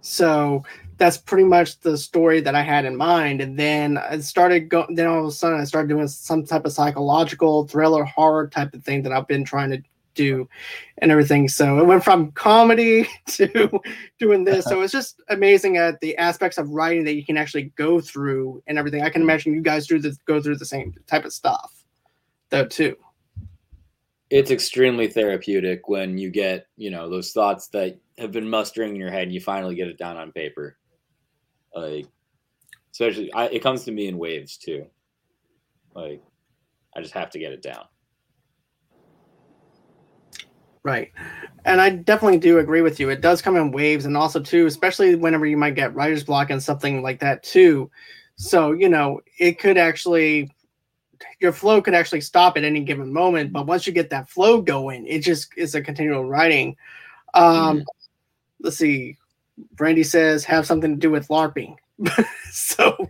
S1: so that's pretty much the story that I had in mind. And then I started going, then all of a sudden I started doing some type of psychological thriller horror type of thing that I've been trying to do and everything. So it went from comedy *laughs* to doing this. So it's just amazing at the aspects of writing that you can actually go through and everything. I can imagine you guys do this, go through the same type of stuff though too.
S4: It's extremely therapeutic when you get, you know, those thoughts that have been mustering in your head and you finally get it down on paper. Like especially I, it comes to me in waves too. Like i just have to get it down.
S1: Right. And i definitely do agree with you. It does come in waves and also too especially whenever you might get writer's block and something like that too. So you know it could actually your flow could actually stop at any given moment but once you get that flow going it just is a continual writing um, mm let's see. Brandy says have something to do with LARPing. *laughs* so,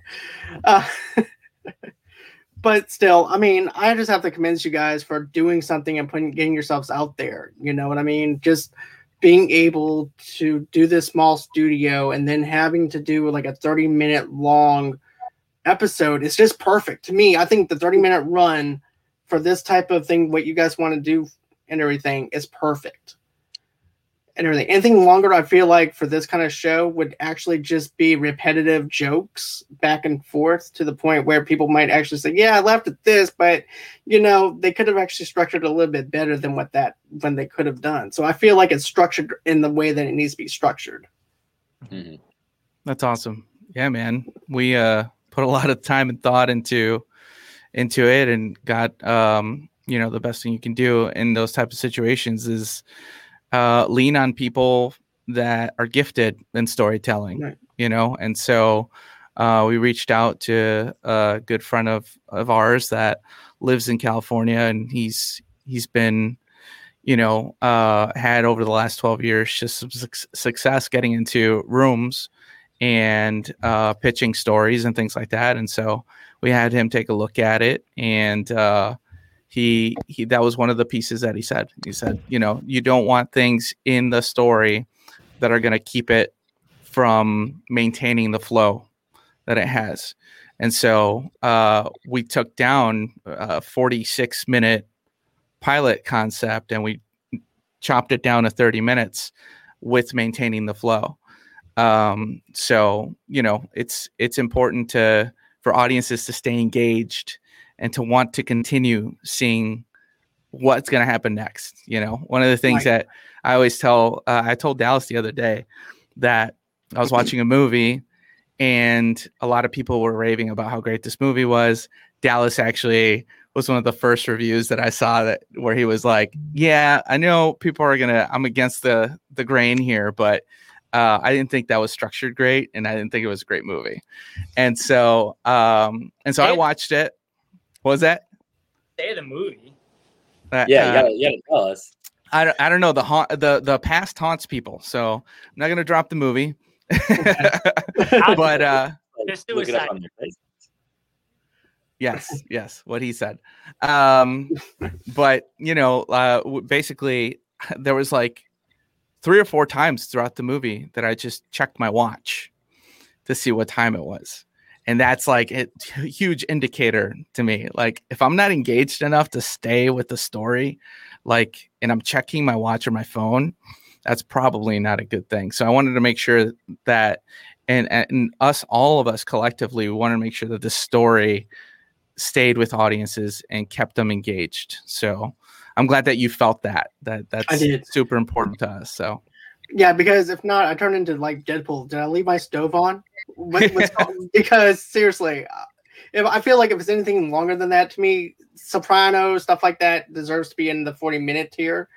S1: uh, *laughs* but still, I mean, I just have to commend you guys for doing something and putting getting yourselves out there. You know what I mean? Just being able to do this small studio and then having to do like a 30 minute long episode is just perfect to me. I think the 30 minute run for this type of thing, what you guys want to do and everything is perfect and everything. Anything longer, I feel like for this kind of show would actually just be repetitive jokes back and forth to the point where people might actually say, "Yeah, I laughed at this," but you know they could have actually structured a little bit better than what that when they could have done. So I feel like it's structured in the way that it needs to be structured.
S2: Mm-hmm. That's awesome. Yeah, man. We uh put a lot of time and thought into into it and got um you know the best thing you can do in those type of situations is uh, lean on people that are gifted in storytelling, right. you know, and so uh, we reached out to a good friend of of ours that lives in California, and he's he's been, you know, uh, had over the last twelve years just some su- success getting into rooms and uh, pitching stories and things like that, and so we had him take a look at it and uh, he he that was one of the pieces that he said. He said, you know, you don't want things in the story that are going to keep it from maintaining the flow that it has. And so uh, we took down a 46 minute pilot concept and we chopped it down to 30 minutes with maintaining the flow. Um, so you know, it's it's important to for audiences to stay engaged and to want to continue seeing what's going to happen next. You know, one of the things right. that I always tell, uh, I told Dallas the other day that I was watching a movie and a lot of people were raving about how great this movie was. Dallas actually was one of the first reviews that I saw that where he was like, "Yeah, I know people are gonna. I'm against the the grain here, but uh, I didn't think that was structured great, and I didn't think it was a great movie." And so, um, and so I watched it, what was that?
S5: Say the movie.
S4: Uh, yeah, you gotta, you gotta tell us.
S2: I don't, I don't know the haunt the the past haunts people, so I'm not gonna drop the movie. *laughs* but uh, yes, yes, what he said. Um, but you know, uh, basically, there was like three or four times throughout the movie that I just checked my watch to see what time it was. And that's like a huge indicator to me. Like if i'm not engaged enough to stay with the story like and i'm checking my watch or my phone that's probably not a good thing. So i wanted to make sure that and and us all of us collectively we wanted to make sure that the story stayed with audiences and kept them engaged. So i'm glad that you felt that that that's super important to us so
S1: Yeah, because if not, I turn into like Deadpool. Did I leave my stove on? What, *laughs* because seriously, uh, if I feel like if it's anything longer than that to me, Soprano stuff like that deserves to be in the forty minute tier.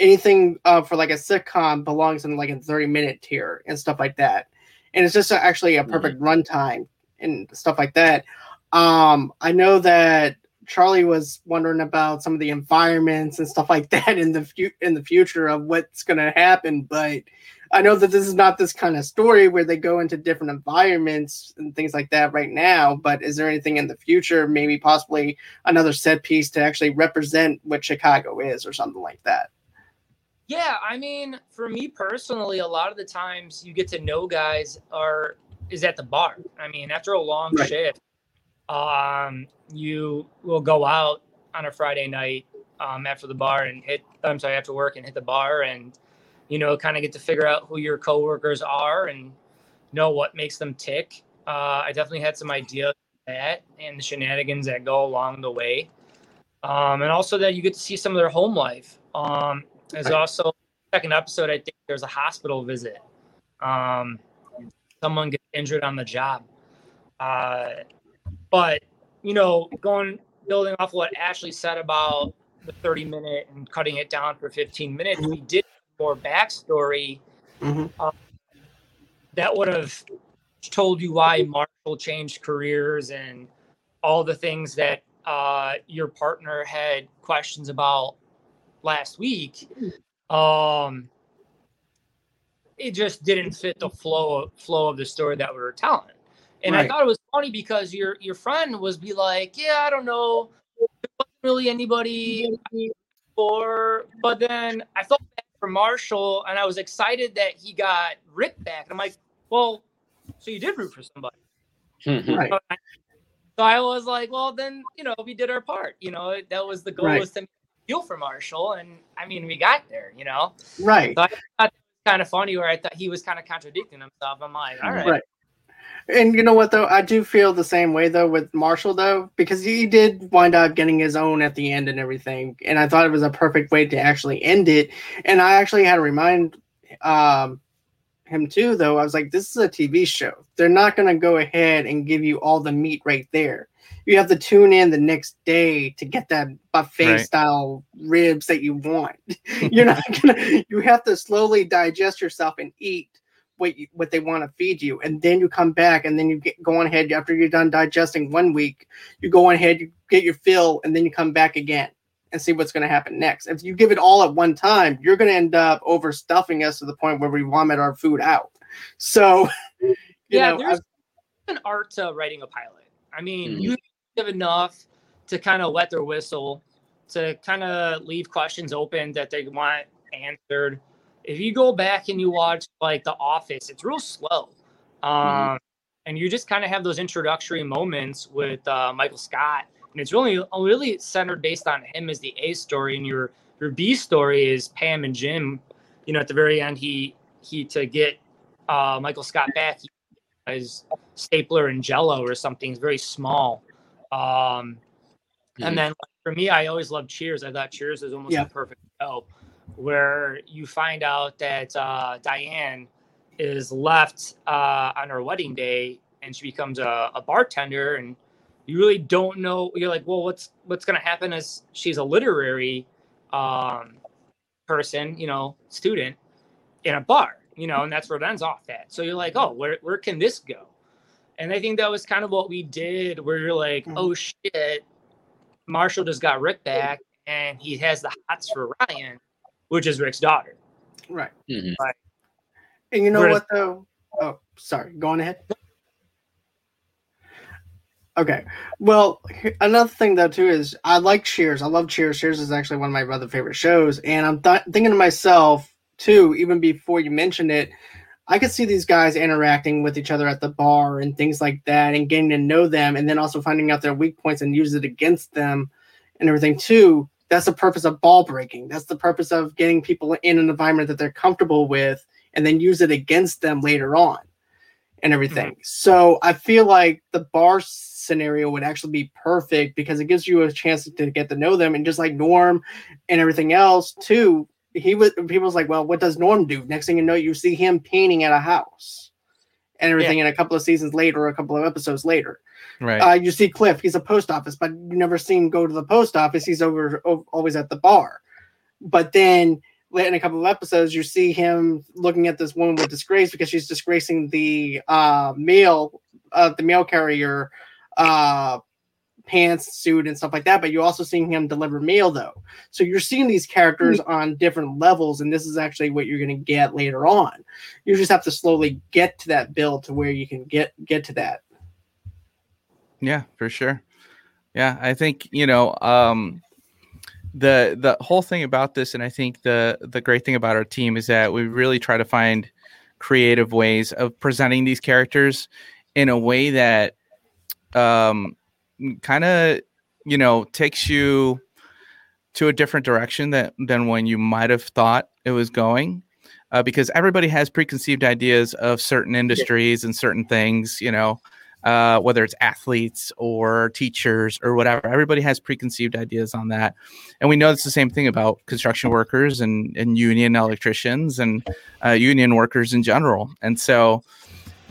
S1: Anything uh, for like a sitcom belongs in like a thirty minute tier and stuff like that. And it's just actually a mm-hmm. perfect mm-hmm. runtime and stuff like that. Um, I know that Charlie was wondering about some of the environments and stuff like *laughs* that in the fu- in the future of what's going to happen, but I know that this is not this kind of story where they go into different environments and things like that right now. But is there anything in the future, maybe possibly another set piece to actually represent what Chicago is, or something like that?
S5: Yeah, I mean, for me personally, a lot of the times you get to know guys are is at the bar. I mean, after a long right. shift, um, you will go out on a Friday night um, after the bar and hit. I'm sorry, after work and hit the bar and you know kind of get to figure out who your coworkers are and know what makes them tick. Uh, I definitely had some ideas that and the shenanigans that go along the way, um, and also that you get to see some of their home life. Um, there's also second episode. I think there's a hospital visit. Um, someone gets injured on the job. Uh, but you know, going building off what Ashley said about the 30 minute and cutting it down for 15 minutes, we did more backstory mm-hmm. uh, that would have told you why Marshall changed careers and all the things that uh, your partner had questions about last week. Um, it just didn't fit the flow flow of the story that we were telling. And right. I thought it was funny because your your friend was be like, yeah, I don't know, there wasn't really anybody for. But then I felt bad for Marshall, and I was excited that he got ripped back. I'm like, well, so you did root for somebody, mm-hmm. right? So I was like, well, then you know, we did our part. You know, that was the goal right. was to feel for Marshall, and I mean, we got there. You know,
S1: right?
S5: So I thought it was kind of funny where I thought he was kind of contradicting himself. I'm like, all right.
S1: right. And you know what though, I do feel the same way though with Marshall though, because he did wind up getting his own at the end and everything, and I thought it was a perfect way to actually end it. And I actually had to remind um, him too, though. I was like, this is a TV show. They're not going to go ahead and give you all the meat right there. You have to tune in the next day to get that buffet right. style ribs that you want. *laughs* You're not gonna. You have to slowly digest yourself and eat what you, what they want to feed you, and then you come back, and then you get go on ahead after you're done digesting one week. You go on ahead, you get your fill, and then you come back again and see what's going to happen next. If you give it all at one time, you're going to end up overstuffing us to the point where we vomit our food out. So, *laughs*
S5: yeah, know, there's I've, an art to writing a pilot. I mean, mm-hmm. you have enough to kind of wet their whistle, to kind of leave questions open that they want answered if you go back and you watch like The Office, it's real slow. Mm-hmm. Um, mm-hmm. And you just kind of have those introductory moments with uh, Michael Scott, and it's really really centered based on him as the A story, and your your B story is Pam and Jim. You know, at the very end, he he to get uh, Michael Scott back, he is stapler and Jello or something. It's very small. Um, mm-hmm. And then for me, I always loved Cheers. I thought Cheers was almost yeah. a perfect show where you find out that uh, Diane is left uh, on her wedding day and she becomes a, a, bartender and you really don't know you're like well what's what's going to happen as she's a literary um, person you know student in a bar you know and that's where it ends off at. So you're like oh where, where can this go? And i think that was kind of what we did where you're like mm-hmm. oh shit marshall just got rick back and he has the hots for ryan which is Rick's daughter.
S1: Right. Mm-hmm. right. And you know what though? Oh, sorry. Go on ahead. Okay. Well, another thing though too is I like Cheers. I love Cheers. Cheers is actually one of my other favorite shows, and I'm th- thinking to myself too, even before you mentioned it, I could see these guys interacting with each other at the bar and things like that, and getting to know them, and then also finding out their weak points and use it against them, and everything too that's the purpose of ball breaking. That's the purpose of getting people in an environment that they're comfortable with and then use it against them later on and everything. Mm-hmm. So I feel like the bar scenario would actually be perfect because it gives you a chance to get to know them and just like Norm and everything else too. he was people's like, well, what does Norm do? Next thing you know, you see him painting at a house and everything. Yeah. And a couple of seasons later, a couple of episodes later,
S2: right?
S1: Uh, you see Cliff. He's a post office, but you never see him go to the post office. He's over, over always at the bar. But then in a couple of episodes, you see him looking at this woman with disgrace because she's disgracing the uh, mail, uh, the mail carrier uh, pants, suit, and stuff like that. But you're also seeing him deliver mail, though. So you're seeing these characters mm-hmm. on different levels, and this is actually what you're going to get later on. You just have to slowly get to that build to where you can get get to that.
S2: Yeah, for sure. Yeah, I think you know. Um, the the whole thing about this and i think the the great thing about our team is that we really try to find creative ways of presenting these characters in a way that um kind of you know takes you to a different direction that than when you might have thought it was going uh, because everybody has preconceived ideas of certain industries and certain things you know uh, whether it's athletes or teachers or whatever. Everybody has preconceived ideas on that. And we know it's the same thing about construction workers and, and union electricians and uh, union workers in general. And so,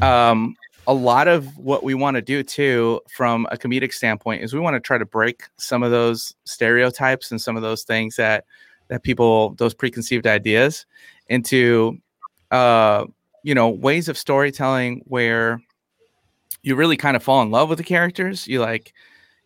S2: um, a lot of what we want to do too, from a comedic standpoint, is we want to try to break some of those stereotypes and some of those things that that people those preconceived ideas into uh, you know ways of storytelling where you really kind of fall in love with the characters. You like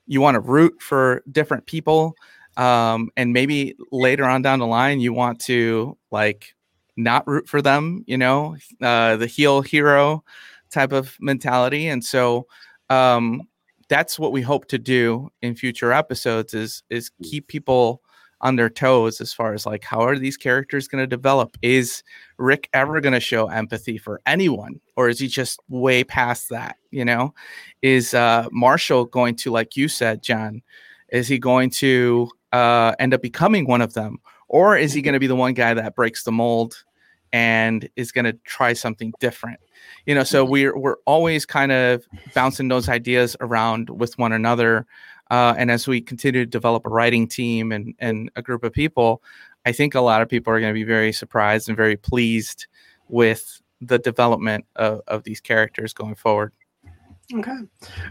S2: you want to root for different people. Um, and maybe later on down the line you want to like not root for them, you know, uh, the heel hero type of mentality. And so um, that's what we hope to do in future episodes is is keep people on their toes as far as like how are these characters going to develop? Is rick ever going to show empathy for anyone or is he just way past that you know? Is uh marshall going to like you said john is he going to uh end up becoming one of them? Or is he going to be the one guy that breaks the mold and is going to try something different you know so we're we're always kind of bouncing those ideas around with one another uh, and as we continue to develop a writing team and, and a group of people, I think a lot of people are going to be very surprised and very pleased with the development of, of these characters going forward.
S1: Okay.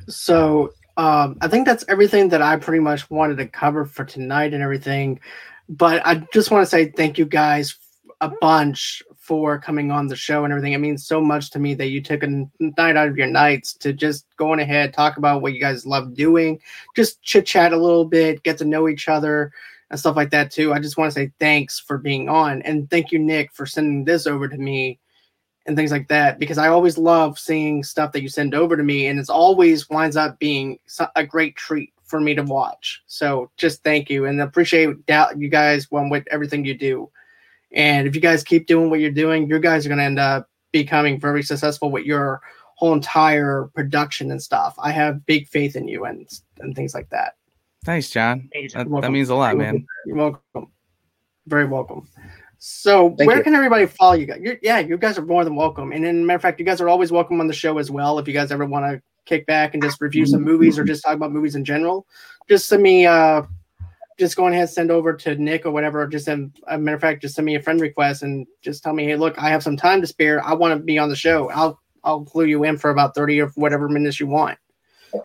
S1: So um, I think that's everything that I pretty much wanted to cover for tonight and everything. But I just want to say thank you guys a bunch for coming on the show and everything. It means so much to me that you took a night out of your nights to just go on ahead, talk about what you guys love doing, just chit chat a little bit, get to know each other and stuff like that too. I just want to say thanks for being on and thank you, Nick, for sending this over to me and things like that because I always love seeing stuff that you send over to me and it's always winds up being a great treat for me to watch. So just thank you and appreciate you guys one with everything you do. And if you guys keep doing what you're doing, you guys are going to end up becoming very successful with your whole entire production and stuff. I have big faith in you and and things like that.
S2: Thanks, John. That, that means a lot, man.
S1: You're welcome. Very welcome. So, Thank where you. can everybody follow you guys? You're, yeah, you guys are more than welcome. And in matter of fact, you guys are always welcome on the show as well. If you guys ever want to kick back and just review some movies or just talk about movies in general, just send me uh, just go ahead and send over to Nick or whatever. Just send, a matter of fact, just send me a friend request and just tell me, hey, look, I have some time to spare. I want to be on the show. I'll I'll clue you in for about thirty or whatever minutes you want.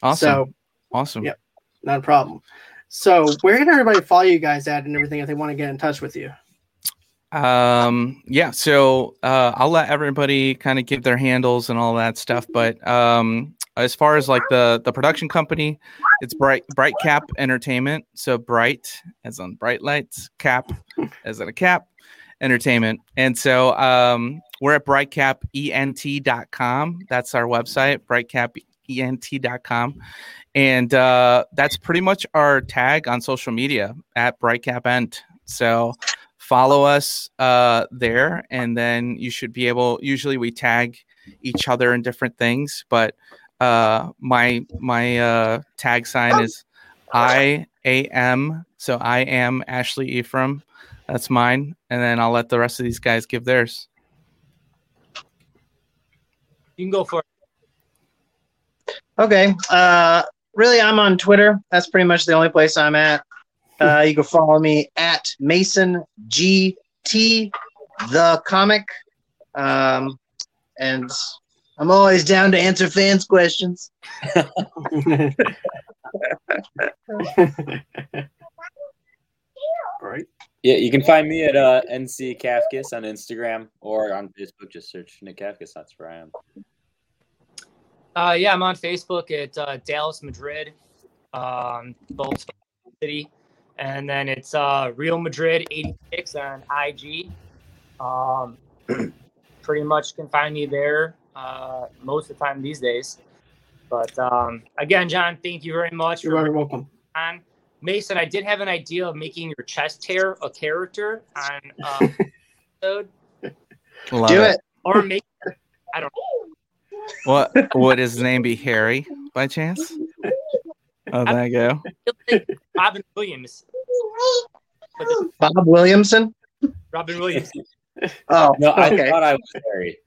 S2: Awesome. So awesome.
S1: Yep, not a problem. So where can everybody follow you guys at and everything if they want to get in touch with you?
S2: Um, yeah, so uh, I'll let everybody kind of give their handles and all that stuff. But um, as far as like the the production company, it's Bright Bright Cap Entertainment. So bright as on bright lights, cap as in a cap, entertainment. And so um, we're at brightcapent.com. That's our website, brightcapent.com. And uh, that's pretty much our tag on social media at brightcapent. So follow us uh, there, and then you should be able. Usually, we tag each other in different things, but uh, my my uh, tag sign is I A M. So I am Ashley Ephraim. That's mine, and then I'll let the rest of these guys give theirs.
S5: You can go for it.
S3: Okay. Uh, really, I'm on Twitter. That's pretty much the only place I'm at. Uh, you can follow me at Mason G T the comic. Um, and I'm always down to answer fans' questions.
S1: right.
S4: Yeah, you can find me at uh, NC Kafkas on Instagram or on Facebook. Just search Nick Kafkas. That's where I am.
S5: Uh, yeah, I'm on Facebook at uh, Dallas Madrid, um, both city, and then it's uh, Real Madrid 86 on IG. Um, *clears throat* pretty much can find me there uh, most of the time these days. But um, again, John, thank you very much.
S1: You're very welcome.
S5: On Mason, I did have an idea of making your chest hair a character on uh, *laughs* episode,
S2: Love
S3: Do it.
S5: or make I don't know.
S2: What would his name be? Harry, by chance? Oh, there you go.
S5: Feel Robin Williams.
S3: Bob Williamson.
S5: Robin Williams.
S3: Oh,
S4: No, I
S3: okay.
S4: thought I was Harry.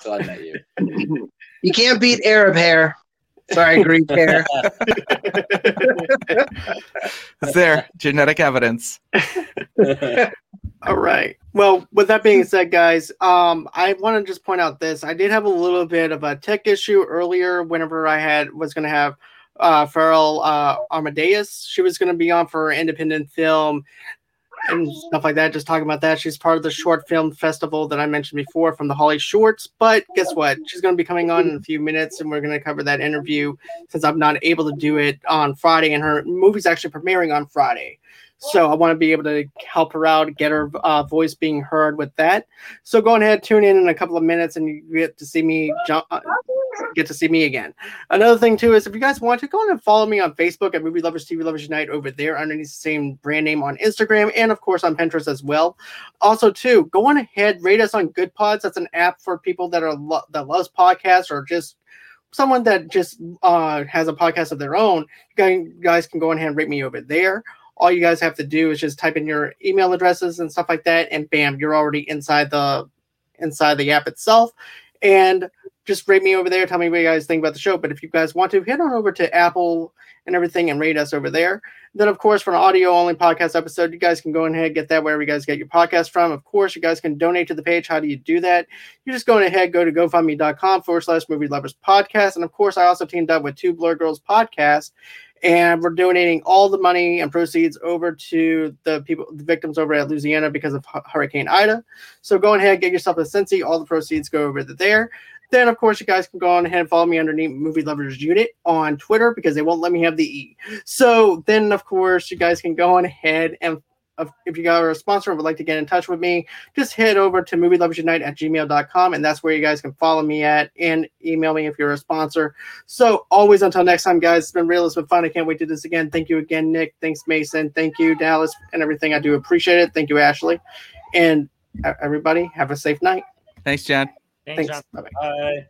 S4: So I met you. *laughs*
S3: You can't beat Arab hair. Sorry, Greek hair. *laughs*
S2: Is there genetic evidence?
S1: All right. Well, with that being said, guys, um, I want to just point out this. I did have a little bit of a tech issue earlier. Whenever I had was going to have uh, Farrell uh, Amadeus, she was going to be on for an independent film and stuff like that. Just talking about that. She's part of the short film festival that I mentioned before from the Holly Shorts. But guess what? She's going to be coming on in a few minutes, and we're going to cover that interview since I'm not able to do it on Friday, and her movie's actually premiering on Friday. So I want to be able to help her out, get her uh, voice being heard with that. So go ahead, tune in in a couple of minutes, and you get to see me jump, uh, get to see me again. Another thing too is if you guys want to go on and follow me on Facebook at Movie Lovers TV Lovers Unite over there underneath the same brand name on Instagram and of course on Pinterest as well. Also too, go on ahead, rate us on Good Pods. That's an app for people that are lo- that loves podcasts or just someone that just uh, has a podcast of their own. You guys- can go ahead and rate me over there all you guys have to do is just type in your email addresses and stuff like that and bam you're already inside the inside the app itself and just rate me over there tell me what you guys think about the show but if you guys want to head on over to apple and everything and rate us over there then of course for an audio only podcast episode you guys can go ahead and get that wherever you guys get your podcast from of course you guys can donate to the page how do you do that you're just going ahead go to gofundme.com forward slash movie lovers podcast and of course i also teamed up with two blur girls podcast and we're donating all the money and proceeds over to the people, the victims over at Louisiana because of Hurricane Ida. So go ahead, get yourself a Cincy. All the proceeds go over there. Then, of course, you guys can go on ahead and follow me underneath Movie Lovers Unit on Twitter because they won't let me have the E. So then, of course, you guys can go on ahead and if you are a sponsor and would like to get in touch with me, just head over to movieloversunite at gmail.com and that's where you guys can follow me at and email me if you're a sponsor. So always until next time, guys, it's been real. It's been fun. I can't wait to do this again. Thank you again, Nick. Thanks, Mason. Thank you, Dallas, and everything. I do appreciate it. Thank you, Ashley. And everybody, have a safe night.
S2: Thanks, John.
S5: Thanks,
S1: Thanks.
S5: John.
S1: Bye-bye.
S4: Bye.